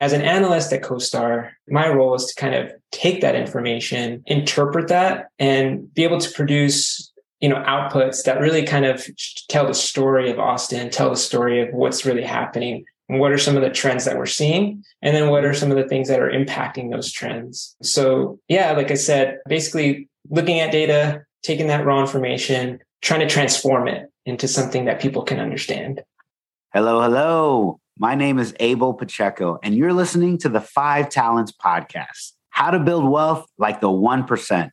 As an analyst at CoStar, my role is to kind of take that information, interpret that, and be able to produce you know outputs that really kind of tell the story of Austin, tell the story of what's really happening what are some of the trends that we're seeing and then what are some of the things that are impacting those trends. So yeah like i said basically looking at data taking that raw information trying to transform it into something that people can understand. Hello hello my name is abel pacheco and you're listening to the five talents podcast how to build wealth like the 1%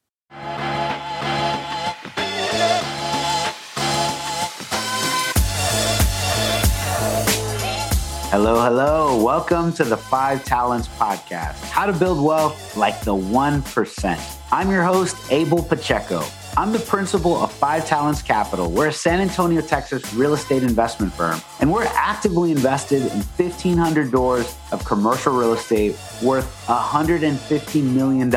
Hello, hello. Welcome to the Five Talents Podcast How to Build Wealth Like the 1%. I'm your host, Abel Pacheco. I'm the principal of Five Talents Capital. We're a San Antonio, Texas real estate investment firm, and we're actively invested in 1,500 doors of commercial real estate worth $150 million,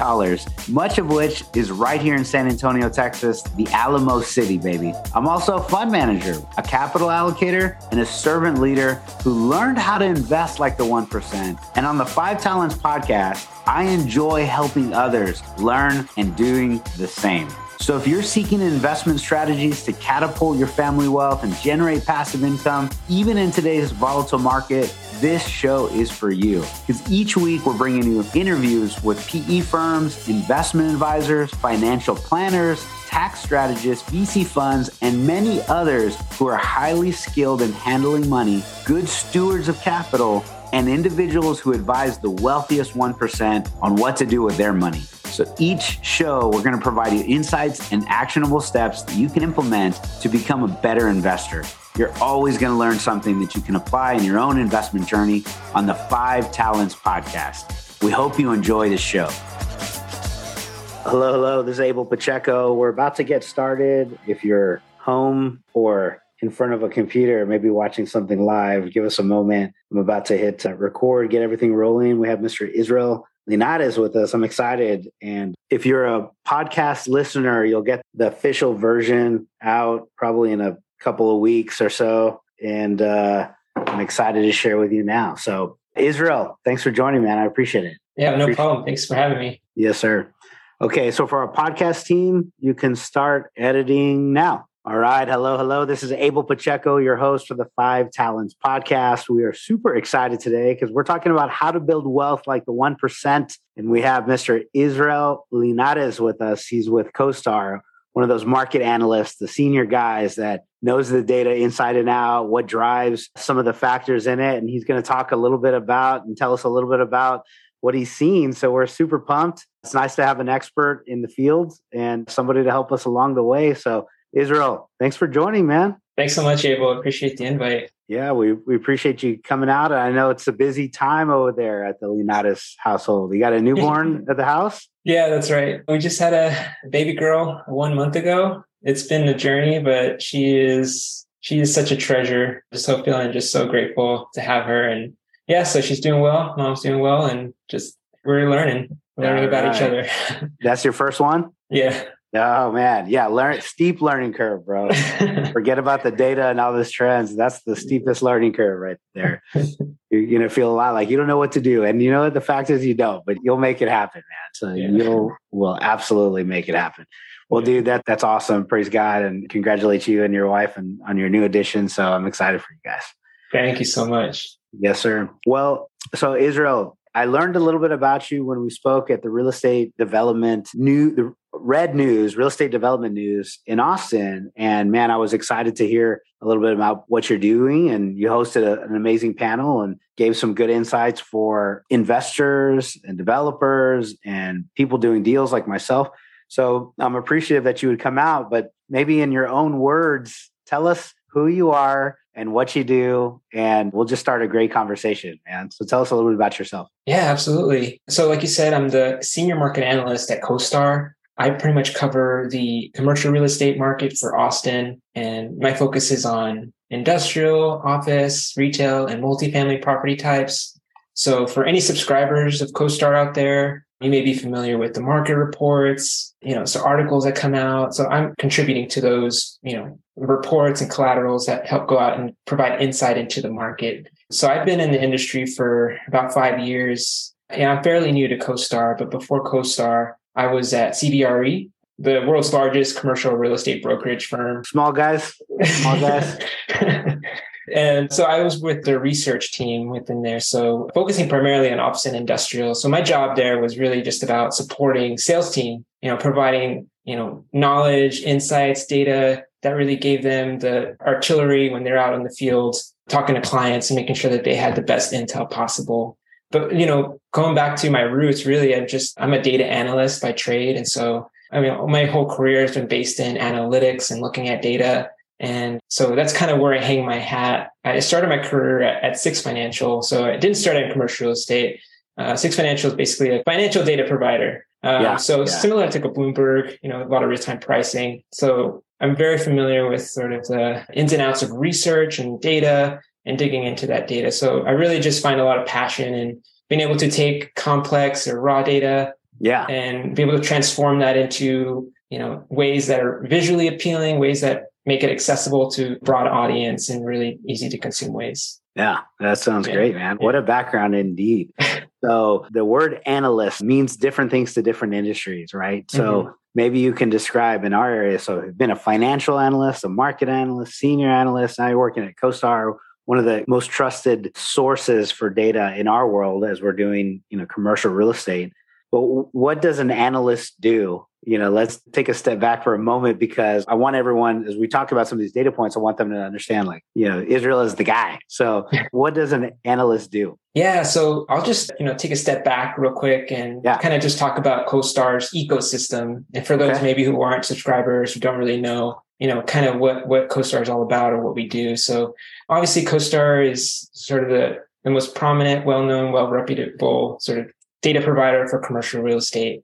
much of which is right here in San Antonio, Texas, the Alamo City, baby. I'm also a fund manager, a capital allocator, and a servant leader who learned how to invest like the 1%. And on the Five Talents podcast, I enjoy helping others learn and doing the same. So if you're seeking investment strategies to catapult your family wealth and generate passive income, even in today's volatile market, this show is for you. Because each week we're bringing you interviews with PE firms, investment advisors, financial planners, tax strategists, VC funds, and many others who are highly skilled in handling money, good stewards of capital, and individuals who advise the wealthiest 1% on what to do with their money. So each show, we're going to provide you insights and actionable steps that you can implement to become a better investor. You're always going to learn something that you can apply in your own investment journey on the Five Talents podcast. We hope you enjoy the show. Hello, hello. This is Abel Pacheco. We're about to get started. If you're home or in front of a computer, maybe watching something live, give us a moment. I'm about to hit uh, record, get everything rolling. We have Mr. Israel Linares with us. I'm excited. And if you're a podcast listener, you'll get the official version out probably in a couple of weeks or so. And uh, I'm excited to share with you now. So, Israel, thanks for joining, man. I appreciate it. Yeah, no problem. Thanks for having me. Yes, sir. Okay, so for our podcast team, you can start editing now. All right. Hello. Hello. This is Abel Pacheco, your host for the Five Talents podcast. We are super excited today because we're talking about how to build wealth like the 1%. And we have Mr. Israel Linares with us. He's with CoStar, one of those market analysts, the senior guys that knows the data inside and out, what drives some of the factors in it. And he's going to talk a little bit about and tell us a little bit about what he's seen. So we're super pumped. It's nice to have an expert in the field and somebody to help us along the way. So Israel, thanks for joining, man. Thanks so much, Abel. Appreciate the invite. Yeah, we, we appreciate you coming out. I know it's a busy time over there at the Linares household. You got a newborn at the house? Yeah, that's right. We just had a baby girl one month ago. It's been a journey, but she is she is such a treasure. Just so feeling just so grateful to have her. And yeah, so she's doing well. Mom's doing well, and just we're learning, learning All about right. each other. That's your first one? Yeah. Oh man, yeah, learn steep learning curve, bro. Forget about the data and all this trends. That's the steepest learning curve right there. You're gonna feel a lot like you don't know what to do, and you know what the fact is you don't, but you'll make it happen, man. So yeah. you'll will absolutely make it happen. Well, dude, that that's awesome. Praise God and congratulate you and your wife and on your new addition. So I'm excited for you guys. Thank you so much. Yes, sir. Well, so Israel, I learned a little bit about you when we spoke at the real estate development new the Red News, real estate development news in Austin. And man, I was excited to hear a little bit about what you're doing. And you hosted a, an amazing panel and gave some good insights for investors and developers and people doing deals like myself. So I'm appreciative that you would come out, but maybe in your own words, tell us who you are and what you do. And we'll just start a great conversation, man. So tell us a little bit about yourself. Yeah, absolutely. So, like you said, I'm the senior market analyst at CoStar. I pretty much cover the commercial real estate market for Austin, and my focus is on industrial, office, retail, and multifamily property types. So, for any subscribers of CoStar out there, you may be familiar with the market reports, you know, so articles that come out. So I'm contributing to those, you know, reports and collaterals that help go out and provide insight into the market So I've been in the industry for about five years. Yeah, I'm fairly new to CoStar, but before CoStar, I was at CBRE, the world's largest commercial real estate brokerage firm. Small guys, small guys. and so I was with the research team within there. So focusing primarily on office and industrial. So my job there was really just about supporting sales team, you know, providing, you know, knowledge, insights, data that really gave them the artillery when they're out in the field, talking to clients and making sure that they had the best intel possible. But, you know, going back to my roots, really, I'm just, I'm a data analyst by trade. And so I mean, my whole career has been based in analytics and looking at data. And so that's kind of where I hang my hat. I started my career at, at Six Financial. So I didn't start in commercial real estate. Uh, Six Financial is basically a financial data provider. Um, yeah, so yeah. similar to a Bloomberg, you know, a lot of real time pricing. So I'm very familiar with sort of the ins and outs of research and data and digging into that data. So I really just find a lot of passion in being able to take complex or raw data yeah and be able to transform that into you know ways that are visually appealing ways that make it accessible to broad audience in really easy to consume ways yeah that sounds yeah. great man yeah. what a background indeed so the word analyst means different things to different industries right so mm-hmm. maybe you can describe in our area so you've been a financial analyst a market analyst senior analyst now you're working at costar one of the most trusted sources for data in our world as we're doing you know commercial real estate but what does an analyst do? You know, let's take a step back for a moment because I want everyone, as we talk about some of these data points, I want them to understand like, you know, Israel is the guy. So what does an analyst do? Yeah. So I'll just, you know, take a step back real quick and yeah. kind of just talk about CoStar's ecosystem. And for those okay. maybe who aren't subscribers who don't really know, you know, kind of what, what CoStar is all about or what we do. So obviously CoStar is sort of the, the most prominent, well-known, well-reputable sort of data provider for commercial real estate.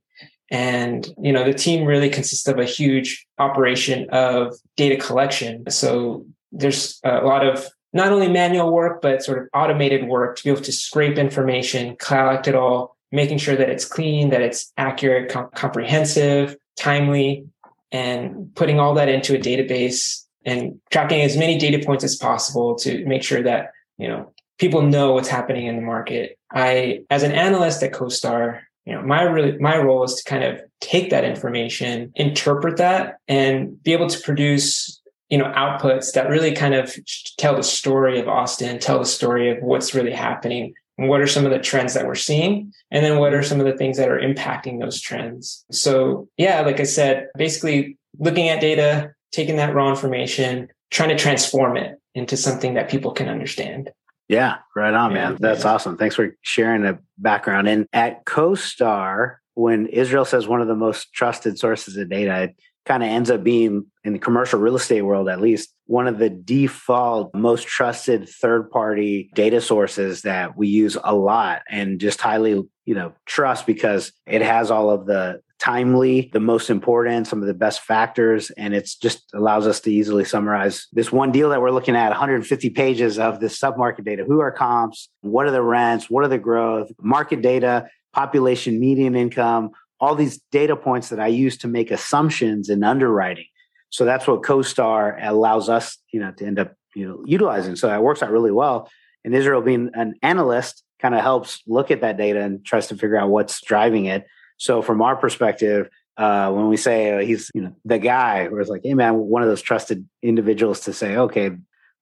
And, you know, the team really consists of a huge operation of data collection. So there's a lot of not only manual work, but sort of automated work to be able to scrape information, collect it all, making sure that it's clean, that it's accurate, com- comprehensive, timely, and putting all that into a database and tracking as many data points as possible to make sure that, you know, people know what's happening in the market. I, as an analyst at CoStar, you know, my really, my role is to kind of take that information, interpret that and be able to produce, you know, outputs that really kind of tell the story of Austin, tell the story of what's really happening what are some of the trends that we're seeing and then what are some of the things that are impacting those trends so yeah like i said basically looking at data taking that raw information trying to transform it into something that people can understand yeah, right on, man. That's yeah. awesome. Thanks for sharing the background. And at CoStar, when Israel says one of the most trusted sources of data, it kind of ends up being in the commercial real estate world, at least, one of the default most trusted third party data sources that we use a lot and just highly, you know, trust because it has all of the timely, the most important, some of the best factors. And it's just allows us to easily summarize this one deal that we're looking at 150 pages of this submarket data. Who are comps? What are the rents? What are the growth? Market data, population, median income, all these data points that I use to make assumptions in underwriting. So that's what CoStar allows us, you know, to end up, you know, utilizing. So that works out really well. And Israel being an analyst kind of helps look at that data and tries to figure out what's driving it. So from our perspective, uh, when we say uh, he's you know the guy, where it's like, hey man, one of those trusted individuals to say, okay,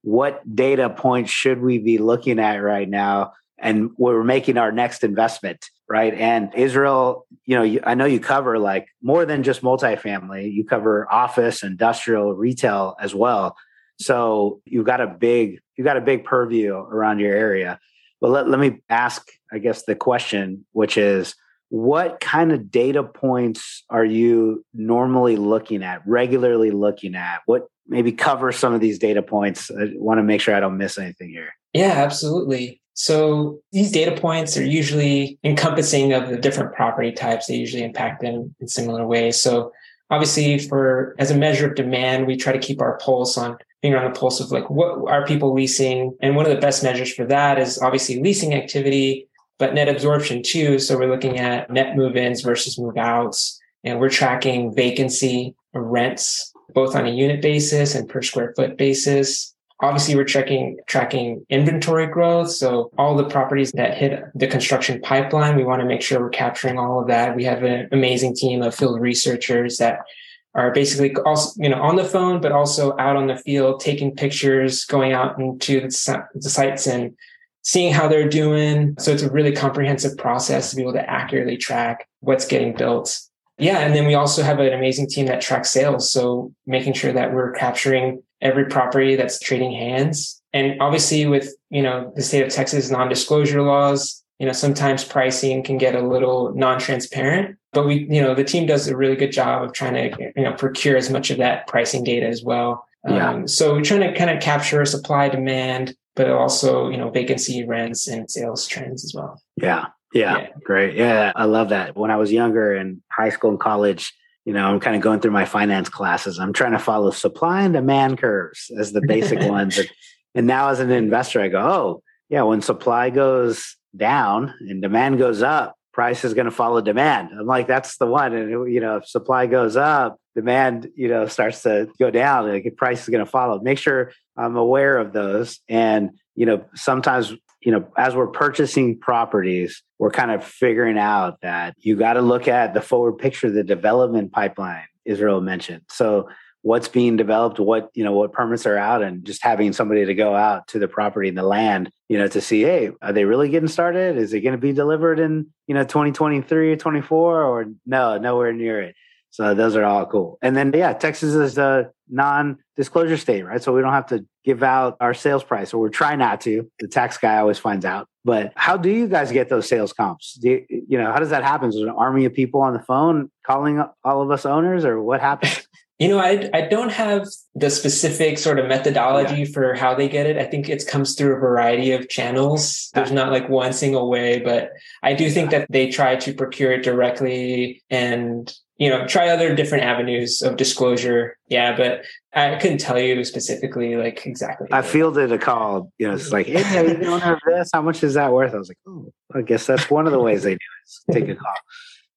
what data points should we be looking at right now? And we're making our next investment, right? And Israel, you know, I know you cover like more than just multifamily. You cover office, industrial, retail as well. So you've got a big, you've got a big purview around your area. But let, let me ask, I guess, the question, which is, what kind of data points are you normally looking at, regularly looking at? What maybe cover some of these data points? I want to make sure I don't miss anything here. Yeah, absolutely. So these data points are usually encompassing of the different property types. They usually impact them in similar ways. So obviously for as a measure of demand, we try to keep our pulse on finger on the pulse of like what are people leasing? And one of the best measures for that is obviously leasing activity but net absorption too. So we're looking at net move ins versus move outs, and we're tracking vacancy rents, both on a unit basis and per square foot basis. Obviously we're tracking tracking inventory growth. So all the properties that hit the construction pipeline, we want to make sure we're capturing all of that. We have an amazing team of field researchers that are basically also you know on the phone, but also out on the field taking pictures, going out into the, the sites and seeing how they're doing. So it's a really comprehensive process to be able to accurately track what's getting built. Yeah. And then we also have an amazing team that tracks sales. So making sure that we're capturing every property that's trading hands. And obviously with, you know, the state of Texas non-disclosure laws, you know, sometimes pricing can get a little non-transparent, but we, you know, the team does a really good job of trying to, you know, procure as much of that pricing data as well. Yeah. Um, so we're trying to kind of capture supply demand, but also, you know, vacancy rents and sales trends as well. Yeah. Yeah. yeah. Great. Yeah. I love that. When I was younger in high school and college, you know, I'm kind of going through my finance classes. I'm trying to follow supply and demand curves as the basic ones. And, and now as an investor, I go, oh, yeah, when supply goes down and demand goes up, price is going to follow demand. I'm like, that's the one. And, you know, if supply goes up, demand, you know, starts to go down, like price is going to follow. Make sure I'm aware of those. And, you know, sometimes, you know, as we're purchasing properties, we're kind of figuring out that you got to look at the forward picture, the development pipeline Israel mentioned. So what's being developed, what, you know, what permits are out and just having somebody to go out to the property and the land, you know, to see, hey, are they really getting started? Is it going to be delivered in, you know, 2023 or 24 or no, nowhere near it. So those are all cool. And then, yeah, Texas is a non disclosure state, right? So we don't have to give out our sales price or we're trying not to. The tax guy always finds out. But how do you guys get those sales comps? Do you, you know, how does that happen? Is there an army of people on the phone calling all of us owners or what happens? You know, I I don't have the specific sort of methodology yeah. for how they get it. I think it comes through a variety of channels. There's not like one single way, but I do think that they try to procure it directly and you know try other different avenues of disclosure. Yeah, but I couldn't tell you specifically like exactly. I fielded a call. You know, it's like, hey, you don't have this. How much is that worth? I was like, oh, I guess that's one of the ways they do it. Take a call.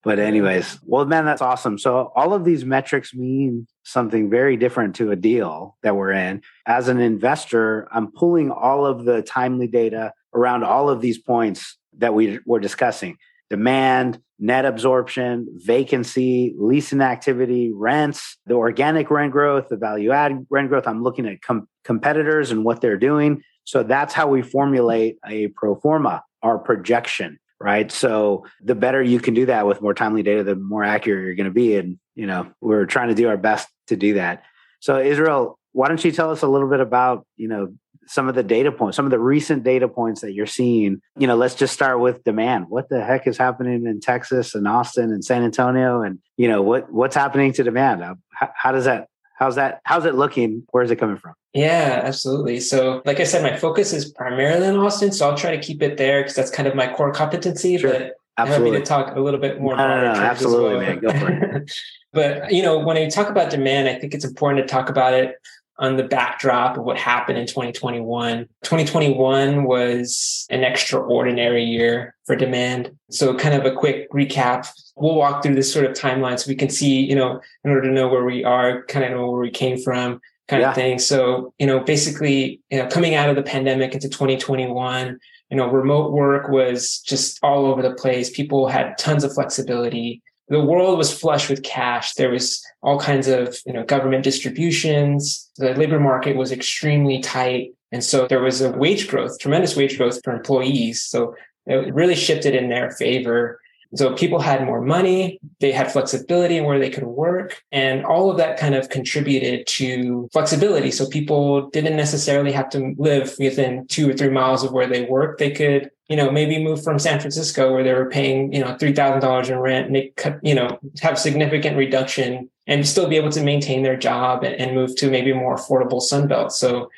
But anyways, well, man, that's awesome. So all of these metrics mean something very different to a deal that we're in. As an investor, I'm pulling all of the timely data around all of these points that we were discussing. Demand, net absorption, vacancy, leasing activity, rents, the organic rent growth, the value add rent growth. I'm looking at com- competitors and what they're doing. So that's how we formulate a pro forma, our projection right? So the better you can do that with more timely data, the more accurate you're going to be. And, you know, we're trying to do our best to do that. So Israel, why don't you tell us a little bit about, you know, some of the data points, some of the recent data points that you're seeing. You know, let's just start with demand. What the heck is happening in Texas and Austin and San Antonio, and you know what what's happening to demand? How, how does that How's that? How's it looking? Where's it coming from? Yeah, absolutely. So, like I said, my focus is primarily in Austin, so I'll try to keep it there because that's kind of my core competency. Sure. But absolutely. I'm happy to talk a little bit more. No, no, no, absolutely, well. man. Go for it. but you know, when I talk about demand, I think it's important to talk about it on the backdrop of what happened in 2021. 2021 was an extraordinary year for demand. So kind of a quick recap. We'll walk through this sort of timeline so we can see, you know, in order to know where we are, kind of know where we came from, kind yeah. of thing. So, you know, basically, you know, coming out of the pandemic into 2021, you know, remote work was just all over the place. People had tons of flexibility the world was flush with cash. There was all kinds of, you know, government distributions. The labor market was extremely tight. And so there was a wage growth, tremendous wage growth for employees. So it really shifted in their favor. So people had more money, they had flexibility in where they could work, and all of that kind of contributed to flexibility. So people didn't necessarily have to live within two or three miles of where they worked. They could, you know, maybe move from San Francisco where they were paying, you know, three thousand dollars in rent, could, you know, have significant reduction and still be able to maintain their job and, and move to maybe more affordable Sunbelt. So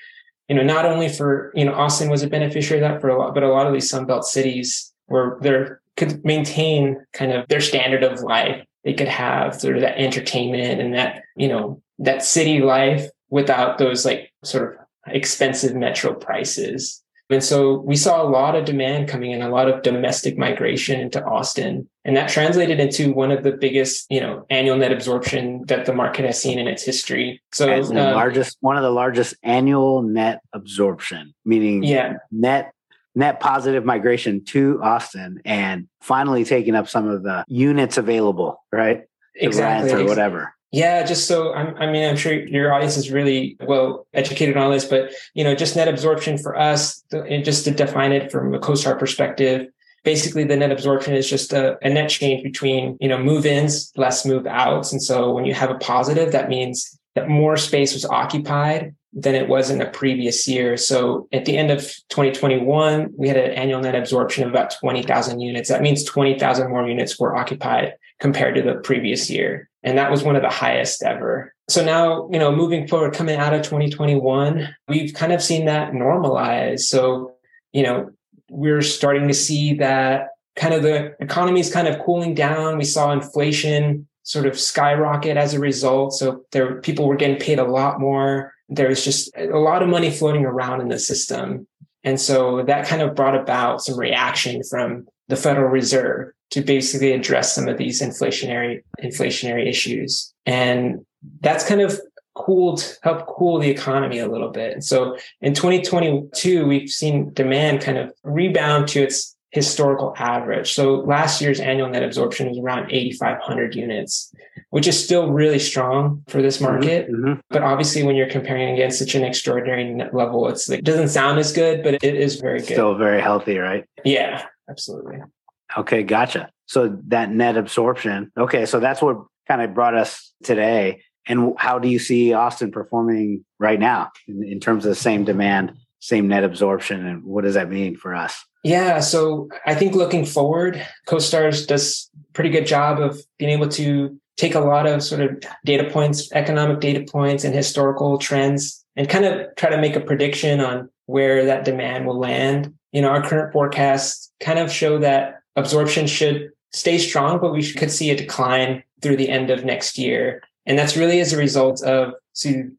you know, not only for, you know, Austin was a beneficiary of that for a lot, but a lot of these Sunbelt cities where they're could maintain kind of their standard of life. They could have sort of that entertainment and that, you know, that city life without those like sort of expensive metro prices. And so we saw a lot of demand coming in, a lot of domestic migration into Austin. And that translated into one of the biggest, you know, annual net absorption that the market has seen in its history. So As the um, largest, one of the largest annual net absorption, meaning yeah, net net positive migration to Austin and finally taking up some of the units available, right? Exactly. or whatever. Yeah, just so I'm, I mean, I'm sure your audience is really well educated on this, but you know, just net absorption for us, and just to define it from a CoStar perspective, basically the net absorption is just a, a net change between you know move-ins less move-outs, and so when you have a positive, that means that more space was occupied than it was in the previous year. So at the end of 2021, we had an annual net absorption of about 20,000 units. That means 20,000 more units were occupied compared to the previous year. And that was one of the highest ever. So now, you know, moving forward, coming out of 2021, we've kind of seen that normalize. So, you know, we're starting to see that kind of the economy is kind of cooling down. We saw inflation sort of skyrocket as a result. So there, people were getting paid a lot more. There was just a lot of money floating around in the system. And so that kind of brought about some reaction from the Federal Reserve to basically address some of these inflationary inflationary issues. And that's kind of cooled helped cool the economy a little bit. And so in 2022, we've seen demand kind of rebound to its historical average. So last year's annual net absorption was around 8,500 units, which is still really strong for this market. Mhm. But obviously, when you're comparing against such an extraordinary net level, it's like, it doesn't sound as good, but it is very good. Still very healthy, right? yeah, absolutely. Okay, gotcha. So that net absorption. Okay, so that's what kind of brought us today. And how do you see Austin performing right now in, in terms of the same demand, same net absorption, and what does that mean for us? Yeah. So I think looking forward, CoStars does pretty good job of being able to take a lot of sort of data points, economic data points and historical trends and kind of try to make a prediction on where that demand will land. You know, our current forecasts kind of show that absorption should stay strong, but we could see a decline through the end of next year. And that's really as a result of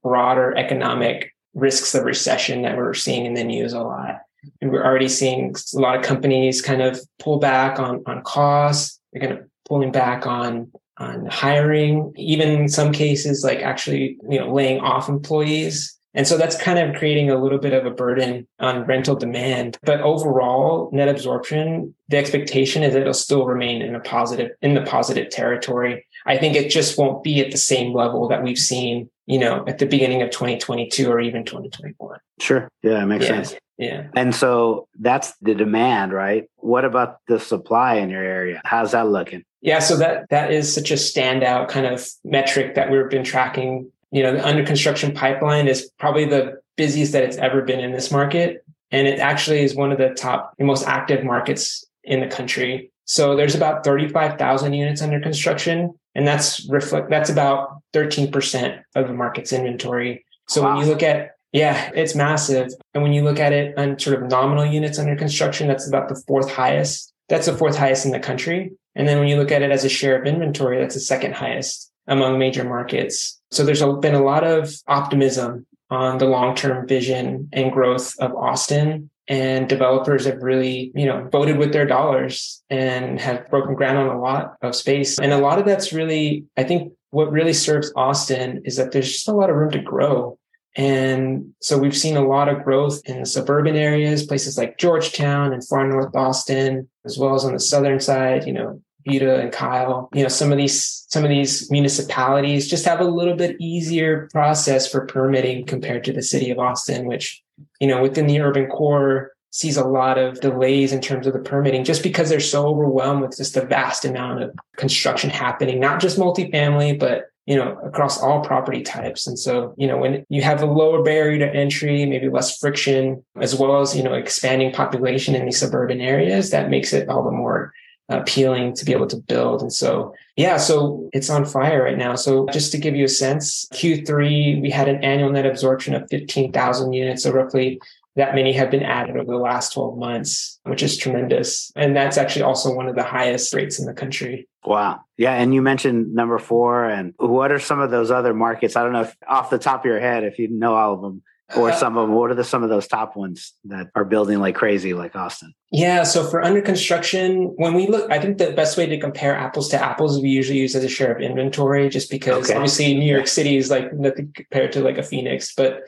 broader economic risks of recession that we're seeing in the news a lot. And we're already seeing a lot of companies kind of pull back on, on costs. They're kind of pulling back on, on hiring, even in some cases, like actually, you know, laying off employees. And so that's kind of creating a little bit of a burden on rental demand. But overall, net absorption, the expectation is it'll still remain in a positive, in the positive territory. I think it just won't be at the same level that we've seen, you know, at the beginning of 2022 or even 2021. Sure. Yeah, it makes Yeah. sense. Yeah. And so that's the demand, right? What about the supply in your area? How's that looking? Yeah, so that that is such a standout kind of metric that we've been tracking. You know, the under construction pipeline is probably the busiest that it's ever been in this market, and it actually is one of the top, the most active markets in the country. So there's about 35,000 units under construction, and that's reflect that's about 13% of the market's inventory. So when you look at yeah, it's massive. And when you look at it on sort of nominal units under construction, that's about the fourth highest. That's the fourth highest in the country. And then when you look at it as a share of inventory, that's the second highest among major markets. So there's been a lot of optimism on the long-term vision and growth of Austin. And developers have really, you know, voted with their dollars and have broken ground on a lot of space. And a lot of that's really, I think what really serves Austin is that there's just a lot of room to grow. And so we've seen a lot of growth in suburban areas, places like Georgetown and far north Austin, as well as on the southern side, you know, Buda and Kyle. You know, some of these some of these municipalities just have a little bit easier process for permitting compared to the city of Austin, which, you know, within the urban core sees a lot of delays in terms of the permitting just because they're so overwhelmed with just the vast amount of construction happening, not just multifamily, but you know, across all property types. And so, you know, when you have a lower barrier to entry, maybe less friction, as well as, you know, expanding population in these suburban areas, that makes it all the more appealing to be able to build. And so, yeah, so it's on fire right now. So just to give you a sense, Q3, we had an annual net absorption of 15,000 units. So roughly that many have been added over the last 12 months, which is tremendous. And that's actually also one of the highest rates in the country. Wow. Yeah. And you mentioned number four. And what are some of those other markets? I don't know if off the top of your head, if you know all of them, or uh, some of what are the some of those top ones that are building like crazy like austin yeah so for under construction when we look i think the best way to compare apples to apples we usually use as a share of inventory just because okay. obviously new york city is like nothing compared to like a phoenix but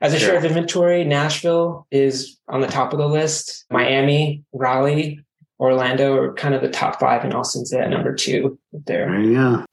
as a sure. share of inventory nashville is on the top of the list miami raleigh orlando are kind of the top five and austin's at number two there there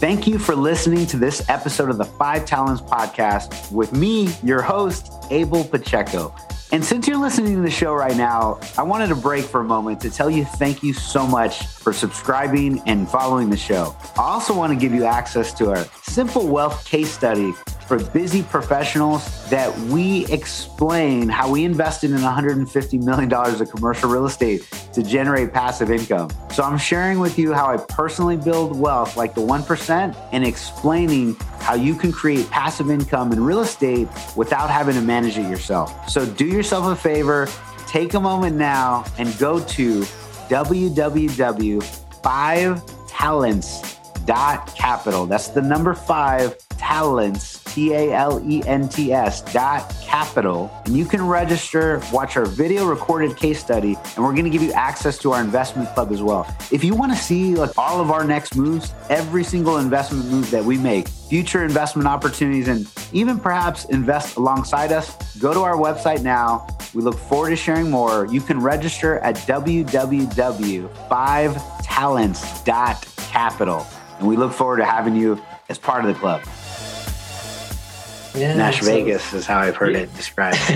Thank you for listening to this episode of the Five Talents Podcast with me, your host, Abel Pacheco. And since you're listening to the show right now, I wanted to break for a moment to tell you thank you so much for subscribing and following the show. I also want to give you access to our simple wealth case study for busy professionals that we explain how we invested in $150 million of commercial real estate to generate passive income. So I'm sharing with you how I personally build wealth like the 1% and explaining how you can create passive income in real estate without having to manage it yourself. So do yourself a favor, take a moment now and go to www.5talents.capital. That's the number five talents, T A L E N T S dot capital. And you can register, watch our video recorded case study, and we're going to give you access to our investment club as well. If you want to see like all of our next moves, every single investment move that we make, future investment opportunities, and even perhaps invest alongside us, go to our website now. We look forward to sharing more. You can register at www.5talents.capital. And we look forward to having you as part of the club. Yeah, Nash Vegas is how I've heard yeah. it described.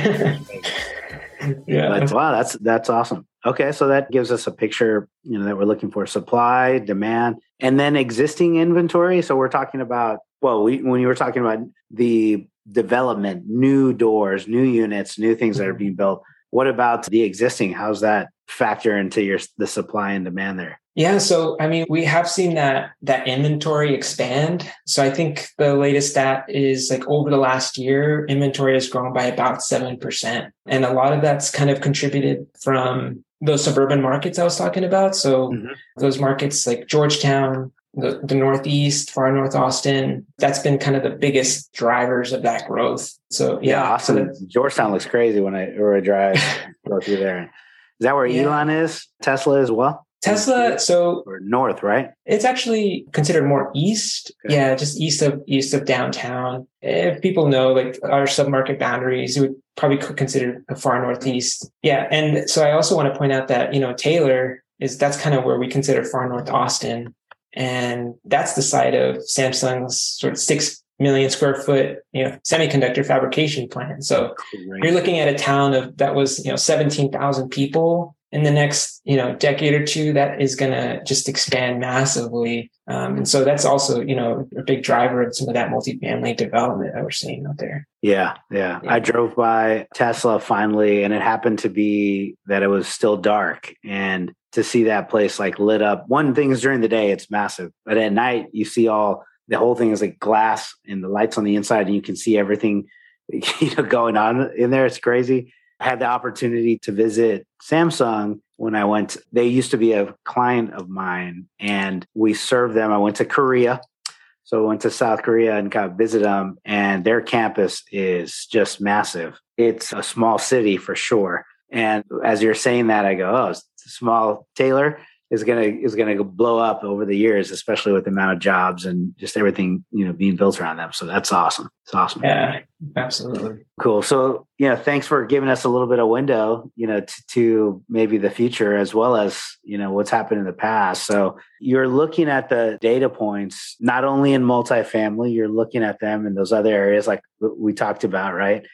yeah. But wow, that's that's awesome. Okay, so that gives us a picture, you know, that we're looking for supply, demand, and then existing inventory. So we're talking about well, we when you were talking about the development, new doors, new units, new things that are mm-hmm. being built. What about the existing? How's that factor into your the supply and demand there? Yeah, so I mean, we have seen that that inventory expand. So I think the latest stat is like over the last year, inventory has grown by about 7%. And a lot of that's kind of contributed from those suburban markets I was talking about. So mm-hmm. those markets like Georgetown, the, the Northeast, far North Austin, that's been kind of the biggest drivers of that growth. So yeah, yeah Austin, Georgetown looks crazy when I, or I drive go through there. Is that where yeah. Elon is? Tesla as well? Tesla, so or north, right? It's actually considered more east. Okay. Yeah, just east of east of downtown. If people know like our submarket boundaries, it would probably consider the far northeast. Yeah, and so I also want to point out that you know Taylor is that's kind of where we consider far north Austin, and that's the site of Samsung's sort of six million square foot you know semiconductor fabrication plant. So you're looking at a town of that was you know seventeen thousand people in the next you know decade or two that is going to just expand massively. Um, and so that's also you know a big driver of some of that multifamily development that we're seeing out there. Yeah, yeah. Yeah. I drove by tesla finally and it happened to be that it was still dark. And to see that place like lit up one thing is during the day it's massive. But at night you see all the whole thing is like glass and the lights on the inside and you can see everything you know going on in there it's crazy I had the opportunity to visit Samsung when I went. They used to be a client of mine and we served them. I went to Korea. So I went to South Korea and got kind of visit them and their campus is just massive. It's a small city for sure. And as you're saying that, I go, oh, small Taylor is gonna is gonna blow up over the years, especially with the amount of jobs and just everything you know being built around them. So that's awesome. It's awesome. Yeah, absolutely. Cool. So you know, thanks for giving us a little bit of window, you know, to, to maybe the future as well as you know what's happened in the past. So you're looking at the data points not only in multifamily, you're looking at them in those other areas like we talked about, right?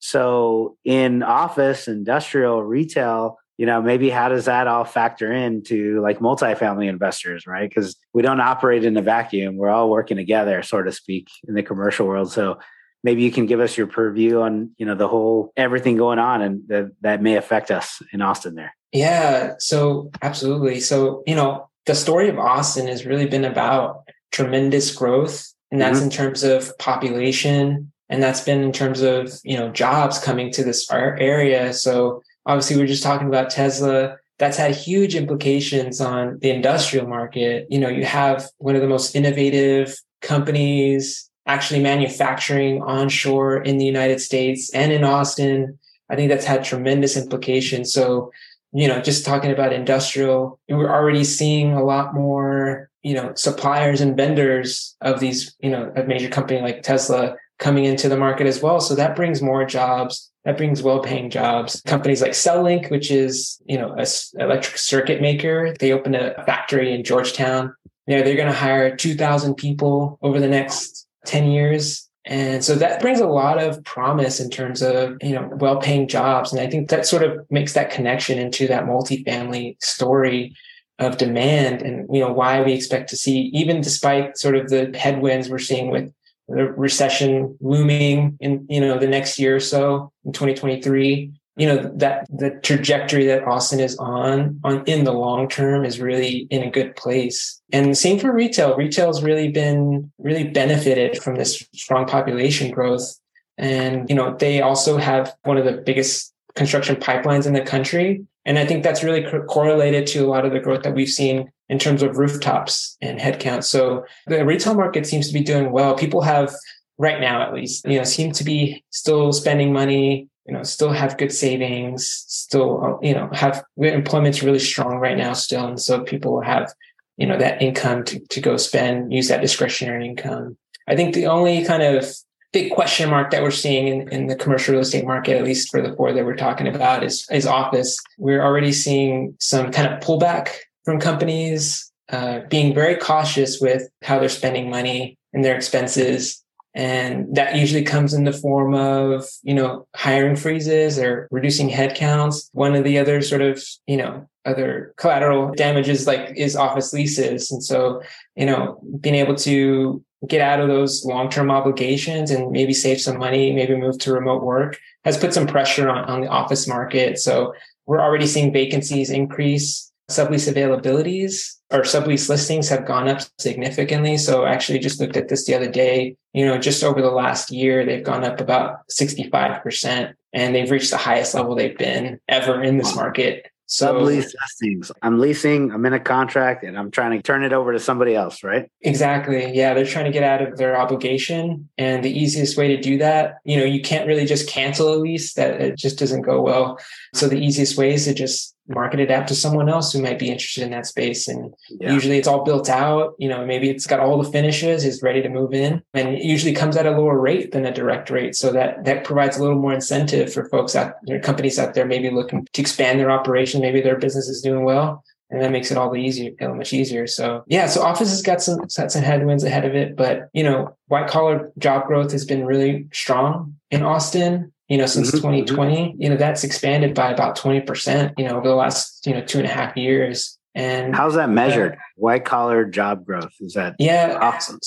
So in office, industrial, retail, you know, maybe how does that all factor into like multifamily investors, right? Because we don't operate in a vacuum. We're all working together, so to speak, in the commercial world. So maybe you can give us your purview on, you know, the whole everything going on and that that may affect us in Austin there. Yeah. So absolutely. So, you know, the story of Austin has really been about tremendous growth. And that's mm-hmm. in terms of population. And that's been in terms of, you know, jobs coming to this area. So obviously we are just talking about Tesla. That's had huge implications on the industrial market. You know, you have one of the most innovative companies actually manufacturing onshore in the United States and in Austin. I think that's had tremendous implications. So, you know, just talking about industrial, we're already seeing a lot more, you know, suppliers and vendors of these, you know, a major company like Tesla coming into the market as well. So that brings more jobs. That brings well-paying jobs. Companies like CelLink, which is, you know, a electric circuit maker, they opened a factory in Georgetown. You know, they're going to hire 2,000 people over the next 10 years. And so that brings a lot of promise in terms of, you know, well-paying jobs. And I think that sort of makes that connection into that multifamily story of demand and, you know, why we expect to see, even despite sort of the headwinds we're seeing with the recession looming in, you know, the next year or so in 2023, you know that the trajectory that austin is on on in the long term is really in a good place. And same for retail. Retail's really been really benefited from this strong population growth. And you know they also have one of the biggest construction pipelines in the country. And i think that's really co- correlated to a lot of the growth that we've seen in terms of rooftops and headcount so the retail market seems to be doing well people have right now at least you know seem to be still spending money you know, still have good savings, still, you know, have employment's really strong right now still. And so people have, you know, that income to, to go spend, use that discretionary income. I think the only kind of big question mark that we're seeing in, in the commercial real estate market, at least for the four that we're talking about, is, is office. We're already seeing some kind of pullback from companies, uh, being very cautious with how they're spending money and their expenses and that usually comes in the form of, you know, hiring freezes or reducing headcounts. One of the other sort of, you know, other collateral damages like is office leases. And so, you know, being able to get out of those long-term obligations and maybe save some money, maybe move to remote work has put some pressure on, on the office market. So we're already seeing vacancies increase, sublease availabilities our sublease listings have gone up significantly. So I actually just looked at this the other day. You know, just over the last year, they've gone up about 65% and they've reached the highest level they've been ever in this market. So, sublease listings. I'm leasing, I'm in a contract and I'm trying to turn it over to somebody else, right? Exactly. Yeah. They're trying to get out of their obligation. And the easiest way to do that, you know, you can't really just cancel a lease that it just doesn't go well. So the easiest way is to just market it out to someone else who might be interested in that space. And yeah. usually it's all built out. You know, maybe it's got all the finishes, is ready to move in, and it usually comes at a lower rate than a direct rate. So that that provides a little more incentive for folks out there, companies out there, maybe looking to expand their operation. Maybe their business is doing well. And that makes it all the easier, much easier. So yeah, so office has got some got some headwinds ahead of it, but you know, white collar job growth has been really strong in Austin you know, since mm-hmm. 2020, mm-hmm. you know, that's expanded by about 20%, you know, over the last, you know, two and a half years. And how's that measured? Uh, White collar job growth. Is that yeah? Awesome.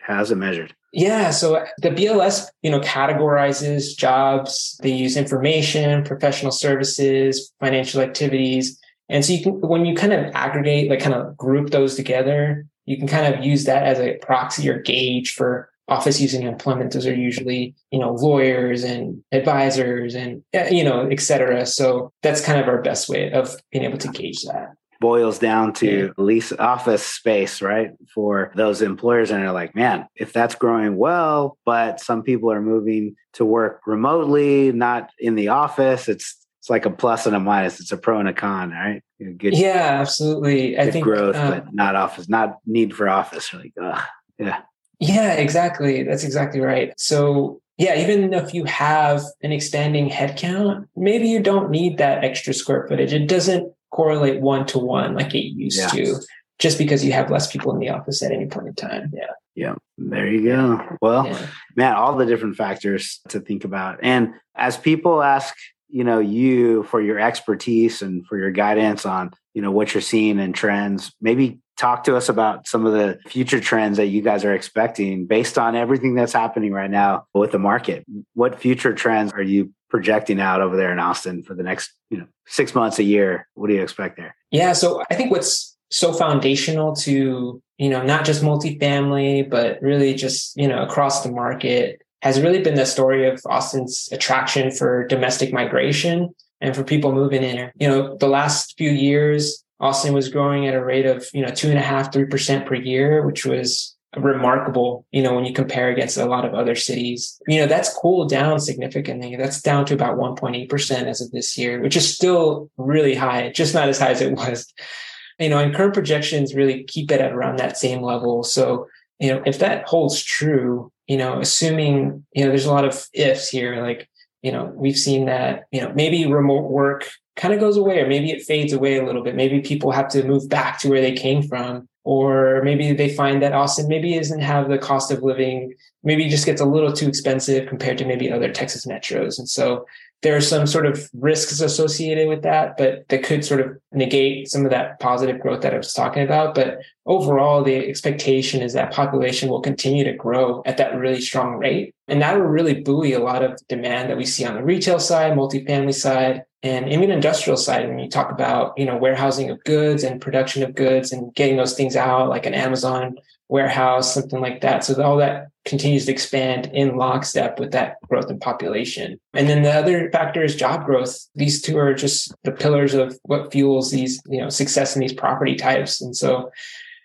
How's it measured? Yeah. So the BLS, you know, categorizes jobs. They use information, professional services, financial activities. And so you can, when you kind of aggregate, like kind of group those together, you can kind of use that as a proxy or gauge for office using employment. Those are usually you know lawyers and advisors and you know et cetera. So that's kind of our best way of being able to gauge that. Boils down to lease office space right for those employers and they're like man if that's growing well but some people are moving to work remotely not in the office it's it's like a plus and a minus. It's a pro and a con right? Good yeah absolutely. I think growth but not office not need for office like uh, yeah yeah, exactly. That's exactly right. So yeah, even if you have an expanding headcount, maybe you don't need that extra square footage. It doesn't correlate one to one like it used yeah. to, just because you have less people in the office at any point in time. Yeah. Yeah. There you go. Well, yeah. man, all the different factors to think about. And as people ask, you know, you for your expertise and for your guidance on, you know, what you're seeing in trends, maybe talk to us about some of the future trends that you guys are expecting based on everything that's happening right now with the market. What future trends are you projecting out over there in Austin for the next, you know, six months, a year? What do you expect there? Yeah. So I think what's so foundational to, you know, not just multifamily, but really just, you know, across the market has really been the story of Austin's attraction for domestic migration and for people moving in. You know, the last few years, Austin was growing at a rate of, you know, two and a half, three percent per year, which was remarkable, you know, when you compare against a lot of other cities. You know, that's cooled down significantly. That's down to about 1.8% as of this year, which is still really high, just not as high as it was. You know, and current projections really keep it at around that same level. So, you know, if that holds true, you know, assuming, you know, there's a lot of ifs here, like, you know, we've seen that, you know, maybe remote work kind of goes away or maybe it fades away a little bit. Maybe people have to move back to where they came from or maybe they find that Austin maybe doesn't have the cost of living, maybe just gets a little too expensive compared to maybe other Texas metros. And so there are some sort of risks associated with that, but that could sort of negate some of that positive growth that I was talking about. But overall, the expectation is that population will continue to grow at that really strong rate. And that will really buoy a lot of demand that we see on the retail side, multifamily side, and even industrial side. When you talk about, you know, warehousing of goods and production of goods and getting those things out like an Amazon warehouse, something like that. So all that continues to expand in lockstep with that growth in population. And then the other factor is job growth. These two are just the pillars of what fuels these, you know, success in these property types. And so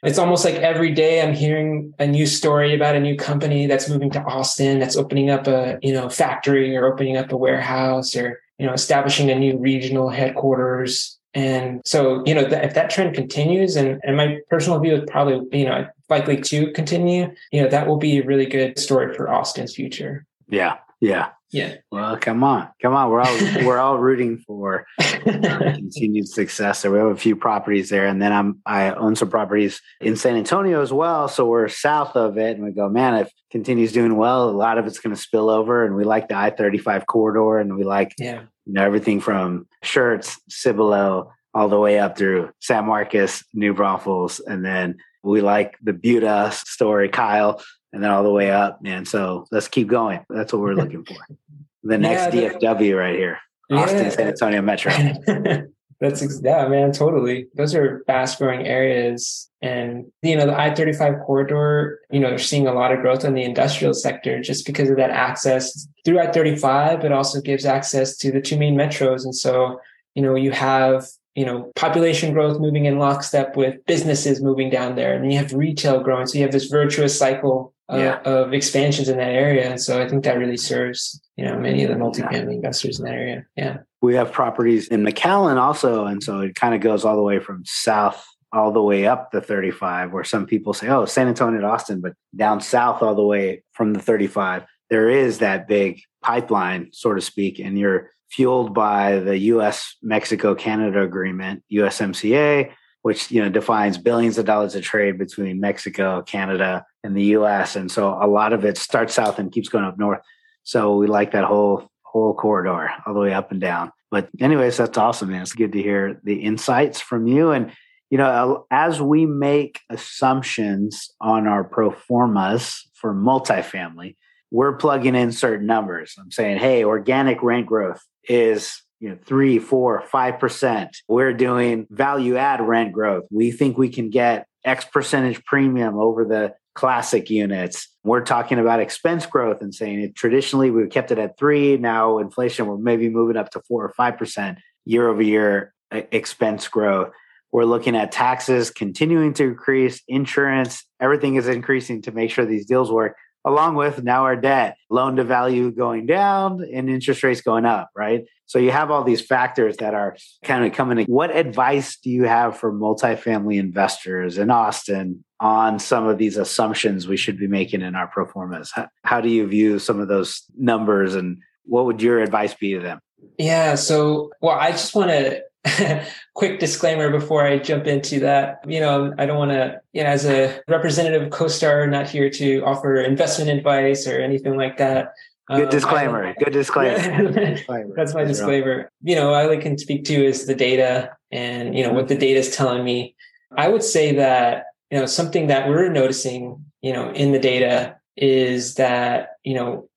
it's almost like every day I'm hearing a new story about a new company that's moving to Austin, that's opening up a, you know, factory or opening up a warehouse or, you know, establishing a new regional headquarters. And so, you know, if that trend continues, and, and my personal view is probably, you know, likely to continue, you know, that will be a really good story for Austin's future. Yeah. Yeah. Yeah. Well, come on, come on. We're all we're all rooting for continued success. So we have a few properties there, and then I'm I own some properties in San Antonio as well. So we're south of it, and we go, man, if continues doing well, a lot of it's going to spill over, and we like the I-35 corridor, and we like yeah. you know everything from Schertz, Cibolo, all the way up through San Marcos, New Braunfels, and then we like the Buda story, Kyle, and then all the way up. And so let's keep going. That's what we're looking for. The next yeah, DFW right here, Austin, yeah. San Antonio Metro. That's yeah, man, totally. Those are fast growing areas. And, you know, the I 35 corridor, you know, they're seeing a lot of growth in the industrial sector just because of that access through I 35. It also gives access to the two main metros. And so, you know, you have you know, population growth moving in lockstep with businesses moving down there. And you have retail growing. So you have this virtuous cycle of, yeah. of expansions in that area. And so I think that really serves, you know, many of the multifamily investors in that area. Yeah. We have properties in McAllen also. And so it kind of goes all the way from south all the way up the 35, where some people say, oh, San Antonio to Austin, but down south all the way from the 35, there is that big pipeline, so to speak. And you're fueled by the US Mexico Canada agreement, USMCA, which you know defines billions of dollars of trade between Mexico, Canada, and the US. And so a lot of it starts south and keeps going up north. So we like that whole whole corridor all the way up and down. But anyways, that's awesome, man. It's good to hear the insights from you. And you know, as we make assumptions on our pro formas for multifamily, we're plugging in certain numbers. I'm saying, hey, organic rent growth is you know three, four, five percent. We're doing value add rent growth. We think we can get X percentage premium over the classic units. We're talking about expense growth and saying it traditionally we've kept it at three. Now inflation, we're maybe moving up to four or five percent year over year expense growth. We're looking at taxes continuing to increase, insurance, everything is increasing to make sure these deals work along with now our debt, loan to value going down and interest rates going up, right? So you have all these factors that are kind of coming in. What advice do you have for multifamily investors in Austin on some of these assumptions we should be making in our? How, how do you view some of those numbers and what would your advice be to them? Yeah. So, well, I just want to quick disclaimer before I jump into that. You know, I don't want to, you know, as a representative CoStar, not here to offer investment advice or anything like that. Good um, disclaimer. Good disclaimer. That's my disclaimer. You know, all I can speak to is the data and, you know, what the data is telling me. I would say that, you know, something that we're noticing, you know, in the data is that, you know,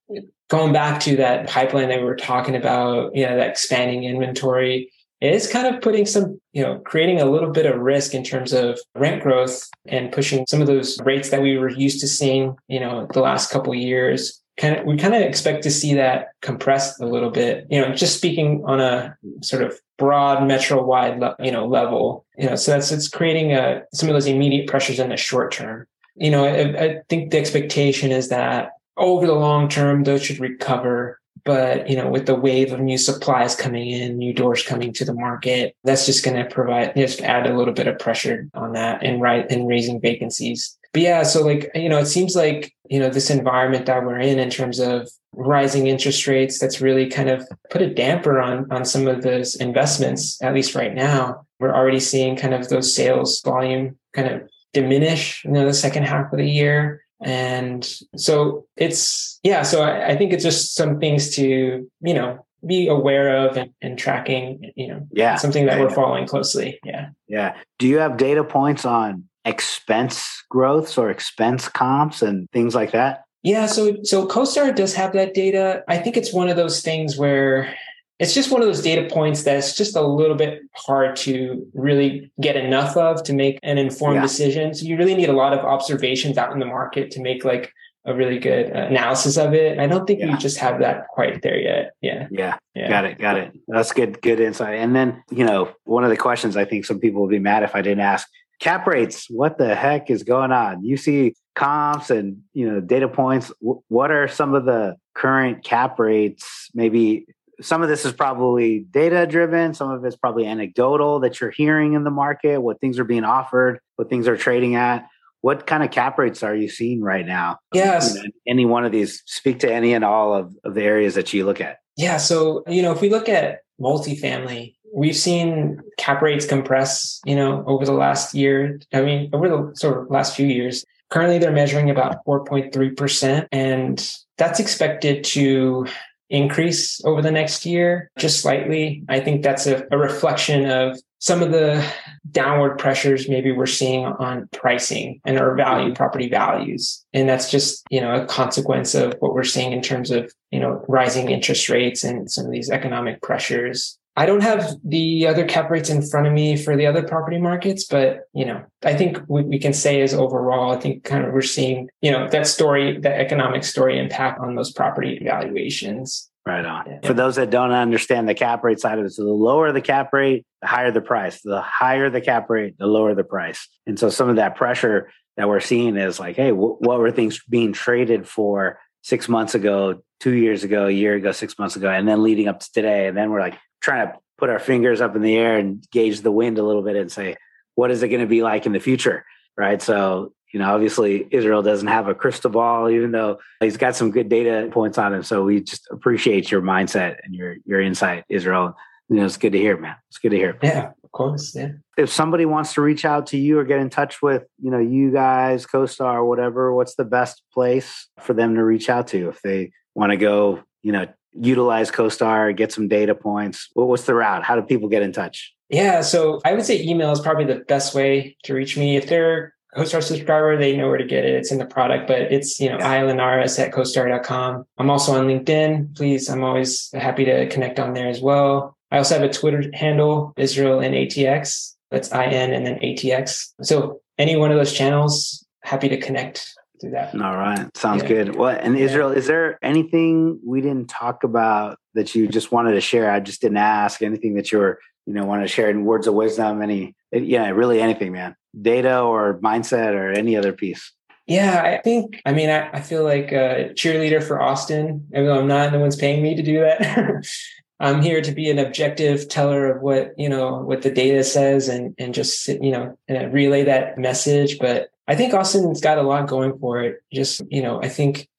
going back to that pipeline that we were talking about, you know, that expanding inventory, it is kind of putting some, you know, creating a little bit of risk in terms of rent growth and pushing some of those rates that we were used to seeing, you know, the last couple years. Kind of, we kind of expect to see that compressed a little bit, you know, just speaking on a sort of broad metro wide, you know, level, you know, so that's, it's creating a, some of those immediate pressures in the short term. you know, I, I think the expectation is that over the long term, those should recover. But, you know, with the wave of new supplies coming in, new doors coming to the market, that's just going to provide, just add a little bit of pressure on that and right and raising vacancies. But yeah, so like, you know, it seems like, you know, this environment that we're in, in terms of rising interest rates, that's really kind of put a damper on, on some of those investments, at least right now. We're already seeing kind of those sales volume kind of diminish, you know, the second half of the year. And so it's, yeah, so I, I think it's just some things to, you know, be aware of and, and tracking, you know, yeah, something that we're following closely. Yeah. Yeah. Do you have data points on expense growths or expense comps and things like that? Yeah, so so CoStar does have that data. I think it's one of those things where it's just one of those data points that's just a little bit hard to really get enough of to make an informed Yeah. decision. So you really need a lot of observations out in the market to make like a really good analysis of it. And I don't think Yeah. we just have that quite there yet. Yeah. Yeah. Yeah. Got it. Got it. That's good. Good insight. And then, you know, one of the questions I think some people would be mad if I didn't ask cap rates. What the heck is going on? You see comps and, you know, data points. W- what are some of the current cap rates? Maybe some of this is probably data driven. Some of it's probably anecdotal that you're hearing in the market, what things are being offered, what things are trading at. What kind of cap rates are you seeing right now? Yes. You know, any one of these, speak to any and all of, of the areas that you look at. Yeah. So, you know, if we look at multifamily, we've seen cap rates compress, you know, over the last year. I mean, over the sort of last few years. Currently, they're measuring about 4.3%, and that's expected to increase over the next year just slightly. I think that's a, a reflection of some of the downward pressures maybe we're seeing on pricing and our value property values and that's just you know a consequence of what we're seeing in terms of you know rising interest rates and some of these economic pressures i don't have the other cap rates in front of me for the other property markets but you know i think what we can say is overall i think kind of we're seeing you know that story that economic story impact on those property valuations Right on. Yeah. For those that don't understand the cap rate side of it, so the lower the cap rate, the higher the price. The higher the cap rate, the lower the price. And so some of that pressure that we're seeing is like, hey, wh- what were things being traded for six months ago, two years ago, a year ago, six months ago, and then leading up to today? And then we're like trying to put our fingers up in the air and gauge the wind a little bit and say, what is it going to be like in the future? Right. So you know, obviously Israel doesn't have a crystal ball, even though he's got some good data points on him. So we just appreciate your mindset and your your insight, Israel. You know, it's good to hear, man. It's good to hear. yeah of course yeah If somebody wants to reach out to you or get in touch with, you know, you guys, CoStar, whatever, what's the best place for them to reach out to if they want to go, you know, utilize CoStar, get some data points? What, what's the route? How do people get in touch? Yeah, so I would say email is probably the best way to reach me. If they're CoStar subscriber, they know where to get it. It's in the product, but it's, you know, Yeah. ilinares at CoStar.com. I'm also on LinkedIn. Please, I'm always happy to connect on there as well. I also have a Twitter handle, Israel and ATX. That's IN and then ATX. So any one of those channels, happy to connect through that. All right. Sounds Yeah. good. Well, and Yeah. Israel, is there anything we didn't talk about that you just wanted to share? I just didn't ask anything that you were, you know, want to share in words of wisdom, any yeah, really anything, man. Data or mindset or any other piece. Yeah, I think, I mean, I, I feel like a cheerleader for Austin, even though I'm not, no one's paying me to do that. I'm here to be an objective teller of what, you know, what the data says and, and just, you know, relay that message. But I think Austin's got a lot going for it. Just, you know, I think,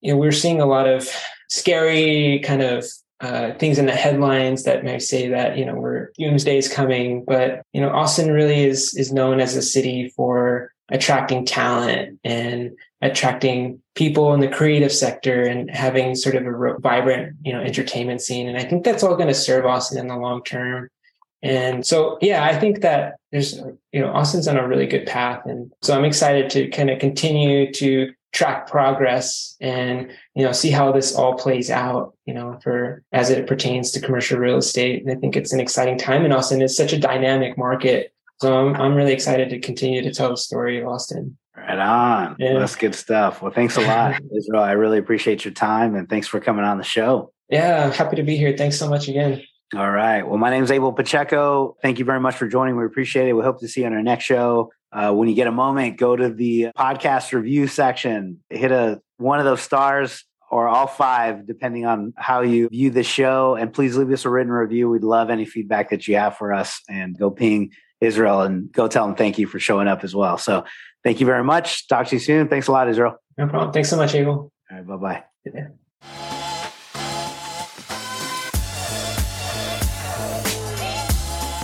you know, we're seeing a lot of scary kind of uh, things in the headlines that may say that you know we're doomsday is coming, but you know Austin really is is known as a city for attracting talent and attracting people in the creative sector and having sort of a vibrant you know entertainment scene, and I think that's all going to serve Austin in the long term. And so, yeah, I think that there's, you know, Austin's on a really good path. And so I'm excited to kind of continue to track progress and, you know, see how this all plays out, you know, for as it pertains to commercial real estate. And I think it's an exciting time in Austin. It's such a dynamic market. So I'm, I'm really excited to continue to tell the story of Austin. Right on. Yeah. That's good stuff. Well, thanks a lot, Israel. I really appreciate your time and thanks for coming on the show. Yeah, I'm happy to be here. Thanks so much again. All right. Well, my name is Abel Pacheco. Thank you very much for joining. We appreciate it. We hope to see you on our next show. Uh, when you get a moment, go to the podcast review section, hit a one of those stars or all five, depending on how you view the show. And please leave us a written review. We'd love any feedback that you have for us. And go ping Israel and go tell him thank you for showing up as well. So thank you very much. Talk to you soon. Thanks a lot, Israel. No problem. Thanks so much, Abel. All right. Bye bye. Yeah.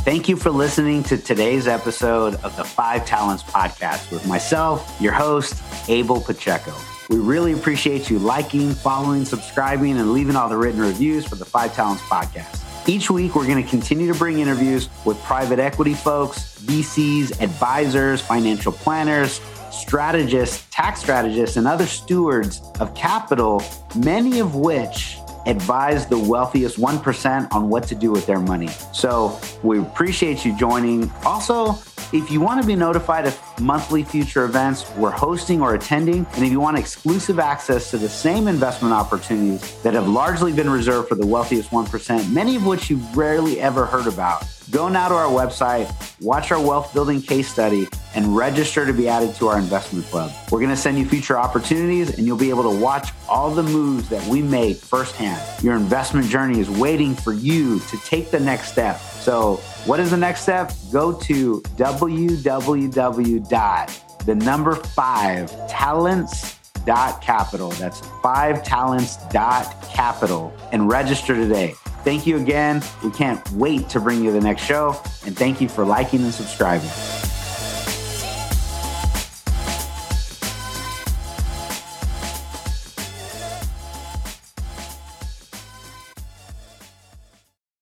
Thank you for listening to today's episode of the Five Talents Podcast with myself, your host, Abel Pacheco. We really appreciate you liking, following, subscribing, and leaving all the written reviews for the Five Talents Podcast. Each week, we're going to continue to bring interviews with private equity folks, VCs, advisors, financial planners, strategists, tax strategists, and other stewards of capital, many of which advise the wealthiest 1% on what to do with their money. So we appreciate you joining. Also, if you want to be notified of monthly future events we're hosting or attending, and if you want exclusive access to the same investment opportunities that have largely been reserved for the wealthiest 1%, many of which you've rarely ever heard about, go now to our website, watch our wealth building case study, and register to be added to our investment club. We're going to send you future opportunities, and you'll be able to watch all the moves that we make firsthand. Your investment journey is waiting for you to take the next step. So, what is the next step? Go to www. the number five talents dot capital. That's five talents dot capital and register today. Thank you again. We can't wait to bring you the next show. And thank you for liking and subscribing.